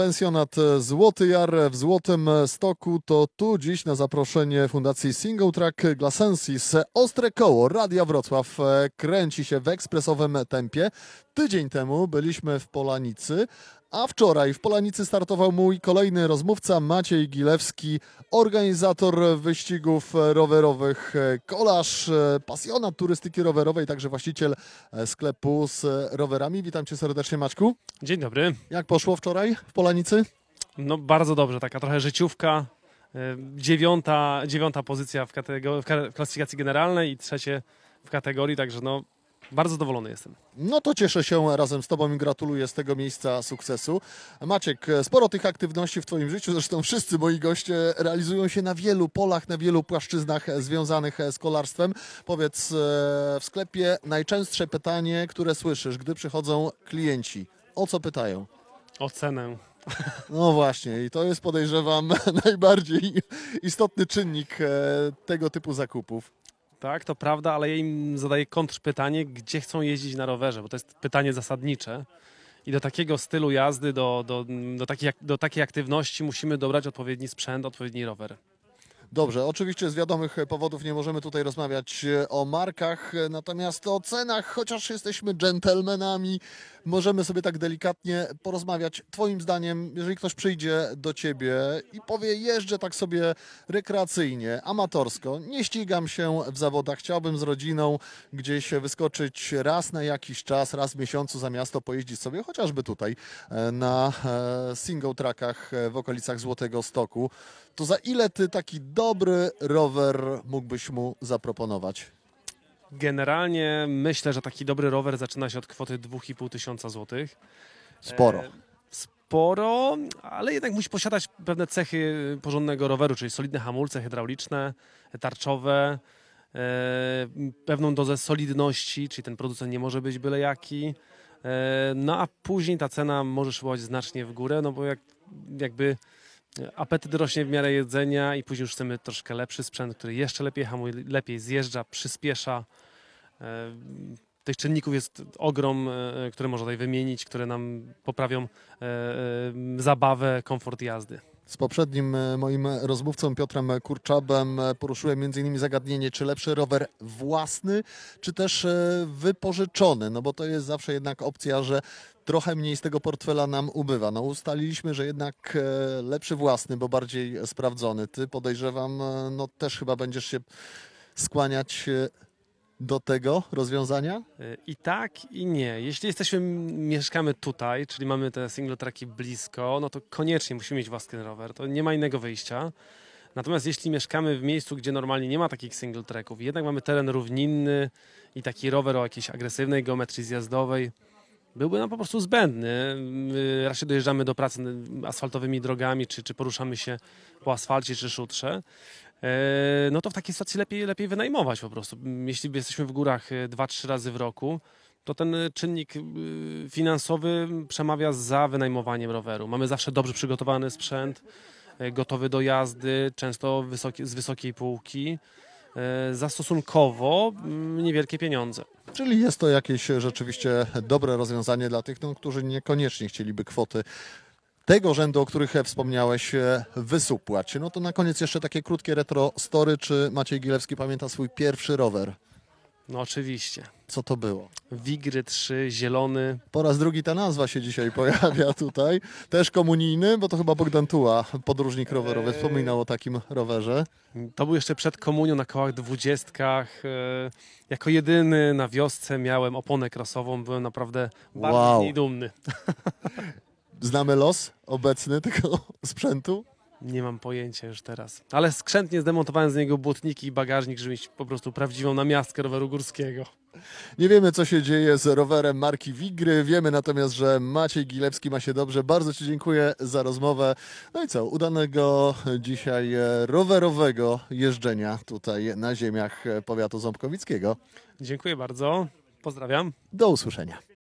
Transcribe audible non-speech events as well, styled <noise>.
pensjonat Złoty Jar w Złotym Stoku. To tu dziś na zaproszenie Fundacji Single Track Glasensis Ostre Koło Radia Wrocław e, kręci się w ekspresowym tempie. Tydzień temu byliśmy w Polanicy, a wczoraj w Polanicy startował mój kolejny rozmówca Maciej Gilewski, organizator wyścigów rowerowych, e, kolarz, e, pasjonat turystyki rowerowej, także właściciel e, sklepu z rowerami. Witam cię serdecznie Maćku. Dzień dobry. Jak poszło wczoraj w Polanicy? No bardzo dobrze, taka trochę życiówka. y, Dziewiąta, dziewiąta pozycja w, w klasyfikacji generalnej i trzecie w kategorii, także no bardzo zadowolony jestem. No to cieszę się razem z Tobą i gratuluję z tego miejsca sukcesu. Maciek, sporo tych aktywności w Twoim życiu, zresztą wszyscy moi goście realizują się na wielu polach, na wielu płaszczyznach związanych z kolarstwem. Powiedz, e, w sklepie najczęstsze pytanie, które słyszysz, gdy przychodzą klienci, o co pytają? Ocenę. No właśnie, i to jest podejrzewam <laughs> najbardziej istotny czynnik e, tego typu zakupów. Tak, to prawda, ale ja im zadaję kontrpytanie, gdzie chcą jeździć na rowerze, bo to jest pytanie zasadnicze. I do takiego stylu jazdy, do, do, do, takiej, ak- do takiej aktywności musimy dobrać odpowiedni sprzęt, odpowiedni rower. Dobrze, oczywiście z wiadomych powodów nie możemy tutaj rozmawiać e, o markach, e, natomiast o cenach, chociaż jesteśmy dżentelmenami, możemy sobie tak delikatnie porozmawiać. Twoim zdaniem, jeżeli ktoś przyjdzie do ciebie i powie, jeżdżę tak sobie rekreacyjnie, amatorsko, nie ścigam się w zawodach, chciałbym z rodziną gdzieś wyskoczyć raz na jakiś czas, raz w miesiącu za miasto, pojeździć sobie chociażby tutaj e, na e, single trackach e, w okolicach Złotego Stoku, to za ile ty taki dobry rower mógłbyś mu zaproponować? Generalnie myślę, że taki dobry rower zaczyna się od kwoty 2,5 tysiąca złotych. Sporo. E, Sporo, ale jednak musi posiadać pewne cechy porządnego roweru, czyli solidne hamulce hydrauliczne, tarczowe, e, pewną dozę solidności, czyli ten producent nie może być byle jaki. E, no a później ta cena może szybować znacznie w górę, no bo jak, jakby apetyt rośnie w miarę jedzenia i później już chcemy troszkę lepszy sprzęt, który jeszcze lepiej hamuje, lepiej zjeżdża, przyspiesza. E, tych czynników jest ogrom, e, które można tutaj wymienić, które nam poprawią e, zabawę, komfort jazdy. Z poprzednim e, moim rozmówcą Piotrem Kurczabem e, poruszyłem m.in. zagadnienie, czy lepszy rower własny, czy też e, wypożyczony, no bo to jest zawsze jednak opcja, że trochę mniej z tego portfela nam ubywa. No ustaliliśmy, że jednak lepszy własny, bo bardziej sprawdzony. Ty podejrzewam, no też chyba będziesz się skłaniać do tego rozwiązania? E, I tak, i nie. Jeśli jesteśmy, mieszkamy tutaj, czyli mamy te single tracki blisko, no to koniecznie musimy mieć własny rower. To nie ma innego wyjścia. Natomiast jeśli mieszkamy w miejscu, gdzie normalnie nie ma takich single tracków, jednak mamy teren równinny i taki rower o jakiejś agresywnej geometrii zjazdowej, byłby nam po prostu zbędny. Raczej dojeżdżamy do pracy asfaltowymi drogami, czy, czy poruszamy się po asfalcie, czy szutrze. E, No to w takiej sytuacji lepiej, lepiej wynajmować po prostu. Jeśli jesteśmy w górach 2-3 razy w roku, to ten e, czynnik finansowy przemawia za wynajmowaniem roweru. Mamy zawsze dobrze przygotowany sprzęt, e, gotowy do jazdy, często wysoki, z wysokiej półki, e, za stosunkowo mm, niewielkie pieniądze. Czyli jest to jakieś rzeczywiście dobre rozwiązanie dla tych, no, którzy niekoniecznie chcieliby kwoty tego rzędu, o których wspomniałeś, e, wysupłać. No to na koniec jeszcze takie krótkie retro story. Czy Maciej Gilewski pamięta swój pierwszy rower? No oczywiście. Co to było? Wigry 3, zielony. Po raz drugi ta nazwa się dzisiaj <laughs> pojawia tutaj. Też komunijny, bo to chyba Bogdan Tuła, podróżnik rowerowy, wspominał o takim rowerze. To był jeszcze przed komunią na kołach dwudziestkach. E, Jako jedyny na wiosce miałem oponę krosową. Byłem naprawdę bardzo Wow. dumny. <laughs> Znamy los obecny tego <laughs> sprzętu? Nie mam pojęcia już teraz. Ale skrzętnie zdemontowałem z niego błotniki i bagażnik, żeby mieć po prostu prawdziwą namiastkę roweru górskiego. Nie wiemy, co się dzieje z rowerem marki Wigry. Wiemy natomiast, że Maciej Gilewski ma się dobrze. Bardzo Ci dziękuję za rozmowę. No i co, udanego dzisiaj e, rowerowego jeżdżenia tutaj na ziemiach e, powiatu ząbkowickiego. Dziękuję bardzo. Pozdrawiam. Do usłyszenia.